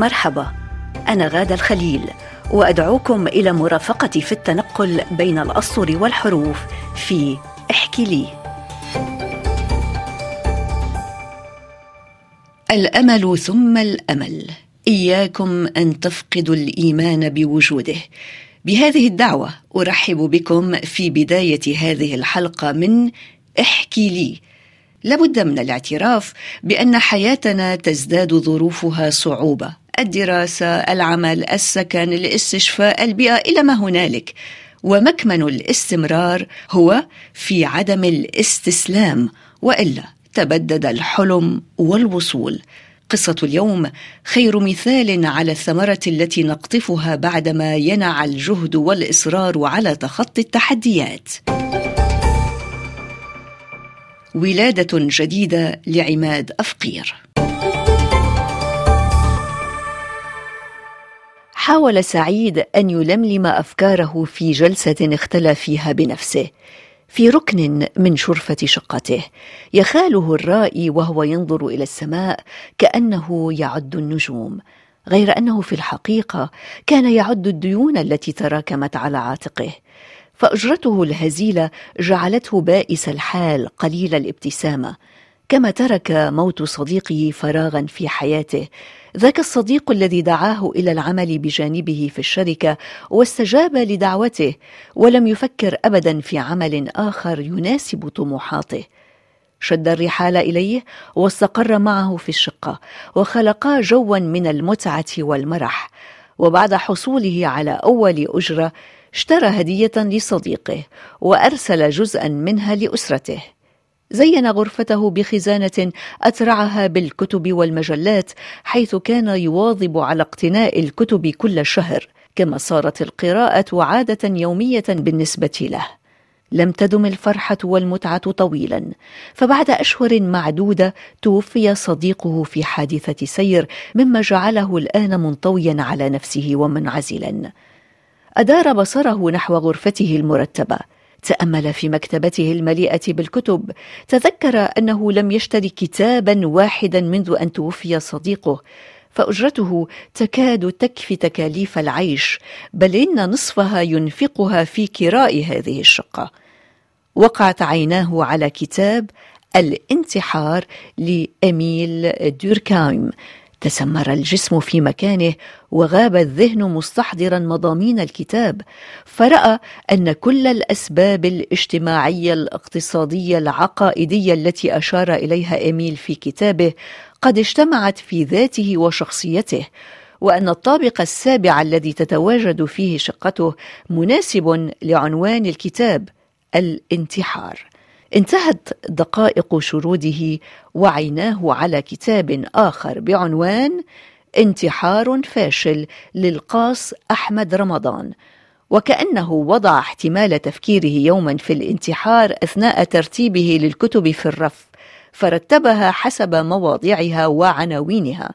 مرحبا. أنا غادة الخليل وأدعوكم إلى مرافقتي في التنقل بين الأسطر والحروف في احكي لي. الأمل ثم الأمل. إياكم أن تفقدوا الإيمان بوجوده. بهذه الدعوة أرحب بكم في بداية هذه الحلقة من احكي لي. لابد من الاعتراف بأن حياتنا تزداد ظروفها صعوبة. الدراسة العمل السكن الاستشفاء البيئة إلى ما هنالك. ومكمن الاستمرار هو في عدم الاستسلام وإلا تبدد الحلم والوصول. قصة اليوم خير مثال على الثمرة التي نقطفها بعدما ينع الجهد والإصرار على تخطي التحديات. ولادة جديدة لعماد أفقير. حاول سعيد أن يلملم أفكاره في جلسة اختلى فيها بنفسه في ركن من شرفة شقته. يخاله الرائي وهو ينظر إلى السماء كأنه يعد النجوم غير أنه في الحقيقة كان يعد الديون التي تراكمت على عاتقه. فأجرته الهزيلة جعلته بائس الحال قليل الابتسامة. كما ترك موت صديقه فراغا في حياته. ذاك الصديق الذي دعاه إلى العمل بجانبه في الشركة واستجاب لدعوته ولم يفكر ابدا في عمل آخر يناسب طموحاته. شد الرحال إليه واستقر معه في الشقة وخلقا جوا من المتعة والمرح. وبعد حصوله على أول أجرة اشترى هدية لصديقه وأرسل جزءا منها لأسرته. زين غرفته بخزانة اترعها بالكتب والمجلات حيث كان يواظب على اقتناء الكتب كل شهر كما صارت القراءة عادة يومية بالنسبة له. لم تدم الفرحة والمتعة طويلا فبعد أشهر معدودة توفي صديقه في حادثة سير مما جعله الآن منطويا على نفسه ومنعزلا. أدار بصره نحو غرفته المرتبة. تأمل في مكتبته المليئة بالكتب تذكر أنه لم يشتري كتابا واحدا منذ أن توفي صديقه فأجرته تكاد تكفي تكاليف العيش بل إن نصفها ينفقها في كراء هذه الشقة. وقعت عيناه على كتاب الانتحار لاميل دوركايم تسمر الجسم في مكانه وغاب الذهن مستحضرا مضامين الكتاب فرأى أن كل الأسباب الاجتماعية الاقتصادية العقائدية التي أشار إليها إيميل في كتابه قد اجتمعت في ذاته وشخصيته وأن الطابق السابع الذي تتواجد فيه شقته مناسب لعنوان الكتاب الانتحار. انتهت دقائق شروده وعيناه على كتاب آخر بعنوان انتحار فاشل للقاص أحمد رمضان. وكأنه وضع احتمال تفكيره يوما في الانتحار أثناء ترتيبه للكتب في الرف فرتبها حسب مواضعها وعناوينها.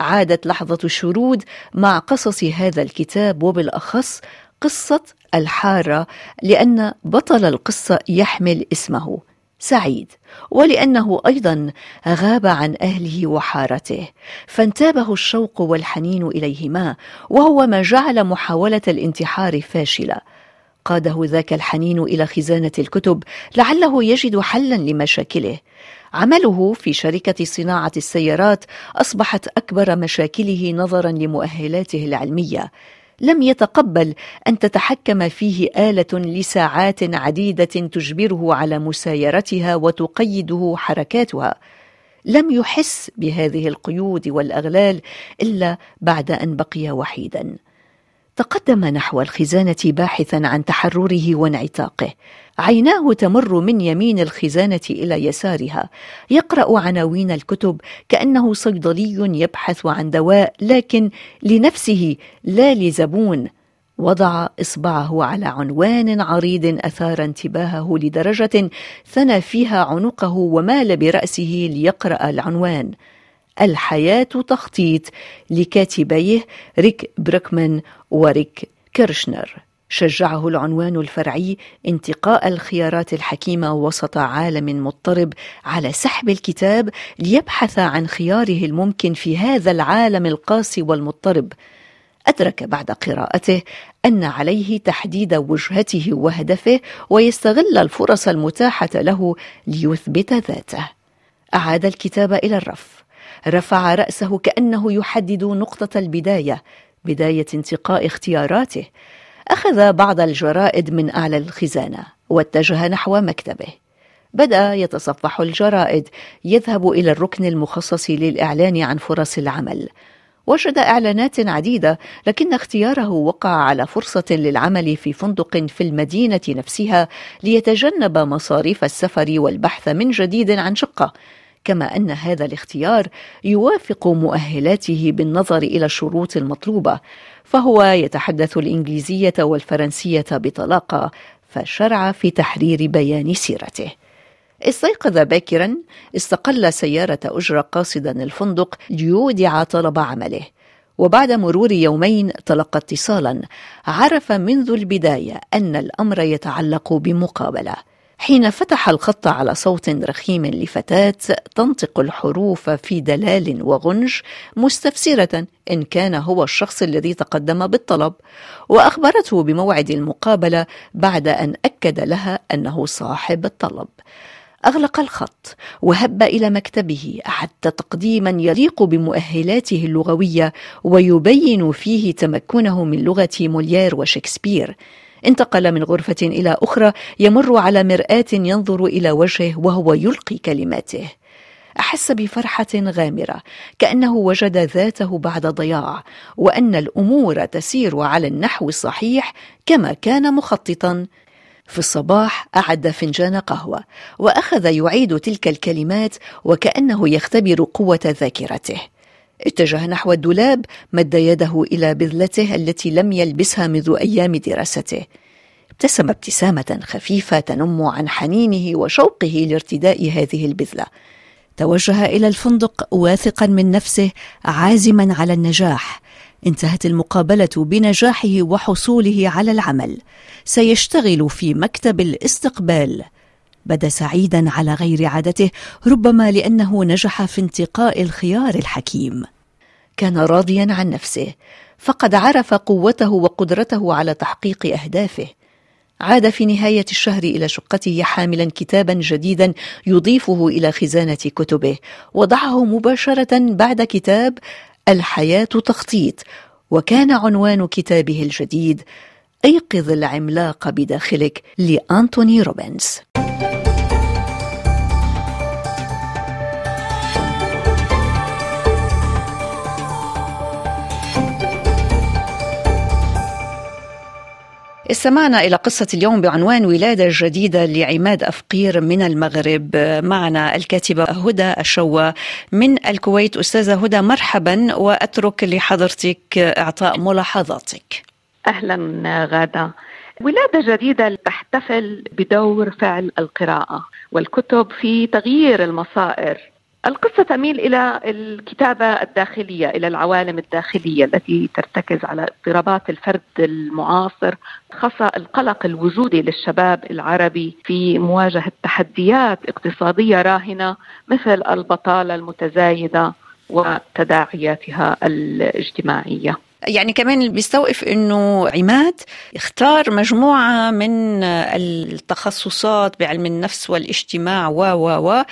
عادت لحظة الشرود مع قصص هذا الكتاب وبالأخص قصة الحارة لأن بطل القصة يحمل اسمه سعيد ولأنه أيضا غاب عن أهله وحارته. فانتابه الشوق والحنين إليهما وهو ما جعل محاولة الانتحار فاشلة. قاده ذاك الحنين إلى خزانة الكتب لعله يجد حلا لمشاكله. عمله في شركة صناعة السيارات أصبحت أكبر مشاكله نظرا لمؤهلاته العلمية. لم يتقبل أن تتحكم فيه آلة لساعات عديدة تجبره على مسايرتها وتقيده حركاتها. لم يحس بهذه القيود والأغلال إلا بعد أن بقي وحيدا. تقدم نحو الخزانة باحثا عن تحرره وانعتاقه. عيناه تمر من يمين الخزانة إلى يسارها. يقرأ عناوين الكتب كأنه صيدلي يبحث عن دواء لكن لنفسه لا لزبون. وضع إصبعه على عنوان عريض أثار انتباهه لدرجة ثنى فيها عنقه ومال برأسه ليقرأ العنوان. الحياة تخطيط لكاتبيه ريك بريكمان وريك كيرشنر. شجعه العنوان الفرعي انتقاء الخيارات الحكيمة وسط عالم مضطرب على سحب الكتاب ليبحث عن خياره الممكن في هذا العالم القاسي والمضطرب. أدرك بعد قراءته أن عليه تحديد وجهته وهدفه ويستغل الفرص المتاحة له ليثبت ذاته. أعاد الكتاب إلى الرف. رفع رأسه كأنه يحدد نقطة البداية بداية انتقاء اختياراته. أخذ بعض الجرائد من أعلى الخزانة واتجه نحو مكتبه. بدأ يتصفح الجرائد يذهب إلى الركن المخصص للإعلان عن فرص العمل. وجد إعلانات عديدة لكن اختياره وقع على فرصة للعمل في فندق في المدينة نفسها ليتجنب مصاريف السفر والبحث من جديد عن شقة. كما أن هذا الاختيار يوافق مؤهلاته بالنظر إلى الشروط المطلوبة فهو يتحدث الإنجليزية والفرنسية بطلاقة فشرع في تحرير بيان سيرته. استيقظ باكرا استقل سيارة أجرة قاصدا الفندق ليودع طلب عمله. وبعد مرور يومين تلقى اتصالا عرف منذ البداية أن الأمر يتعلق بمقابلة. حين فتح الخط على صوت رخيم لفتاة تنطق الحروف في دلال وغنج مستفسرة إن كان هو الشخص الذي تقدم بالطلب وأخبرته بموعد المقابلة بعد أن أكد لها أنه صاحب الطلب. أغلق الخط وهب إلى مكتبه أعد تقديما يليق بمؤهلاته اللغوية ويبين فيه تمكنه من لغة موليير وشكسبير. انتقل من غرفة إلى أخرى يمر على مرآة ينظر إلى وجهه وهو يلقي كلماته. أحس بفرحة غامرة كأنه وجد ذاته بعد ضياع وأن الأمور تسير على النحو الصحيح كما كان مخططا. في الصباح أعد فنجان قهوة وأخذ يعيد تلك الكلمات وكأنه يختبر قوة ذاكرته. اتجه نحو الدولاب مد يده إلى بذلته التي لم يلبسها منذ أيام دراسته. ابتسم ابتسامة خفيفة تنم عن حنينه وشوقه لارتداء هذه البذلة. توجه إلى الفندق واثقا من نفسه عازما على النجاح. انتهت المقابلة بنجاحه وحصوله على العمل. سيشتغل في مكتب الاستقبال. بدا سعيدا على غير عادته ربما لأنه نجح في انتقاء الخيار الحكيم. كان راضيا عن نفسه فقد عرف قوته وقدرته على تحقيق أهدافه. عاد في نهاية الشهر إلى شقته حاملا كتابا جديدا يضيفه إلى خزانة كتبه وضعه مباشرة بعد كتاب الحياة تخطيط وكان عنوان كتابه الجديد أيقظ العملاق بداخلك لأنتوني روبنز. استمعنا إلى قصة اليوم بعنوان ولادة جديدة لعماد أفقير من المغرب. معنا الكاتبة هدى الشوى من الكويت. أستاذة هدى مرحبا وأترك لحضرتك إعطاء ملاحظاتك. أهلا غادة. ولادة جديدة تحتفل بدور فعل القراءة والكتب في تغيير المصائر. القصة تميل إلى الكتابة الداخلية إلى العوالم الداخلية التي ترتكز على اضطرابات الفرد المعاصر خاصة القلق الوجودي للشباب العربي في مواجهة تحديات اقتصادية راهنة مثل البطالة المتزايدة وتداعياتها الاجتماعية. يعني كمان بيستوقف إنه عماد اختار مجموعة من التخصصات بعلم النفس والاجتماع و و و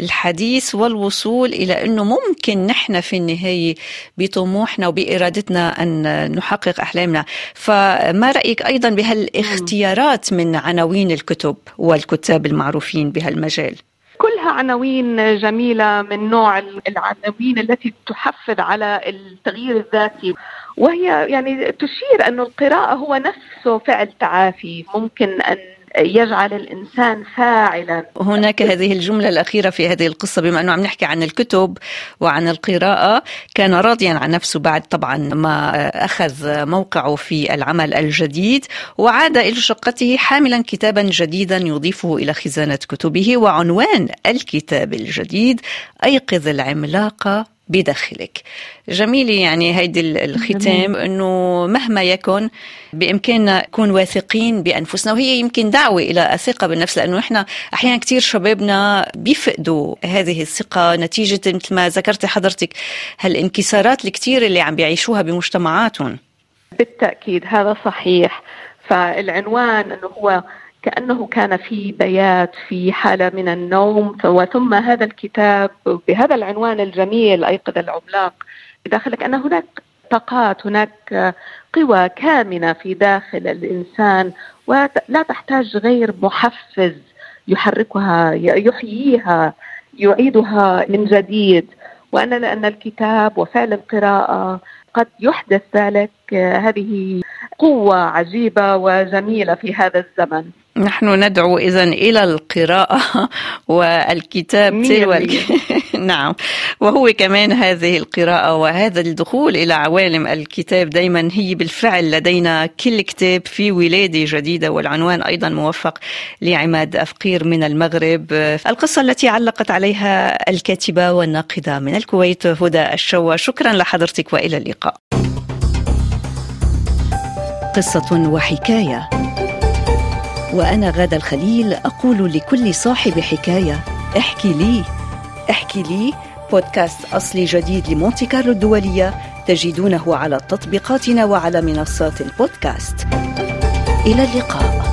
للحديث والوصول إلى إنه ممكن نحن في النهاية بطموحنا وبإرادتنا أن نحقق أحلامنا. فما رأيك أيضا بهالاختيارات من عناوين الكتب والكتاب المعروفين بهالمجال؟ كلها عناوين جميلة من نوع العناوين التي تحفز على التغيير الذاتي. وهي يعني تشير أن القراءة هو نفسه فعل تعافي. ممكن أن يجعل الإنسان فاعلا. هناك هذه الجملة الأخيرة في هذه القصة بما أنه عم نحكي عن الكتب وعن القراءة كان راضيا عن نفسه بعد طبعا ما أخذ موقعه في العمل الجديد وعاد إلى شقته حاملا كتابا جديدا يضيفه إلى خزانة كتبه وعنوان الكتاب الجديد أيقظ العملاق بداخلك. جميل يعني هيدي الختام إنه مهما يكن بإمكاننا نكون واثقين بأنفسنا وهي يمكن دعوة إلى الثقة بالنفس لأنه إحنا أحيانا كثير شبابنا بيفقدوا هذه الثقة نتيجة مثل ما ذكرتي حضرتك هالانكسارات الكثير اللي عم بيعيشوها بمجتمعاتهم. بالتأكيد هذا صحيح. فالعنوان إنه هو كأنه كان في بيات في حالة من النوم وثم هذا الكتاب بهذا العنوان الجميل أيقظ العملاق. بداخلك أن هناك طاقات هناك قوى كامنة في داخل الإنسان ولا تحتاج غير محفز يحركها يحييها يعيدها من جديد. وأن لأن الكتاب وفعل القراءة قد يحدث ذلك. هذه قوة عجيبة وجميلة في هذا الزمن. نحن ندعو إذا إلى القراءة والكتاب تلو نعم. وهو كمان هذه القراءة وهذا الدخول إلى عوالم الكتاب دائما هي بالفعل لدينا كل كتاب في ولادة جديدة والعنوان أيضا موفق لعماد أفقير من المغرب. القصة التي علقت عليها الكاتبة والناقدة من الكويت هدى الشوى. شكرا لحضرتك وإلى اللقاء. قصة وحكاية. وأنا غادة الخليل أقول لكل صاحب حكاية احكي لي. احكي لي بودكاست أصلي جديد لمونتي كارلو الدولية تجدونه على تطبيقاتنا وعلى منصات البودكاست. إلى اللقاء.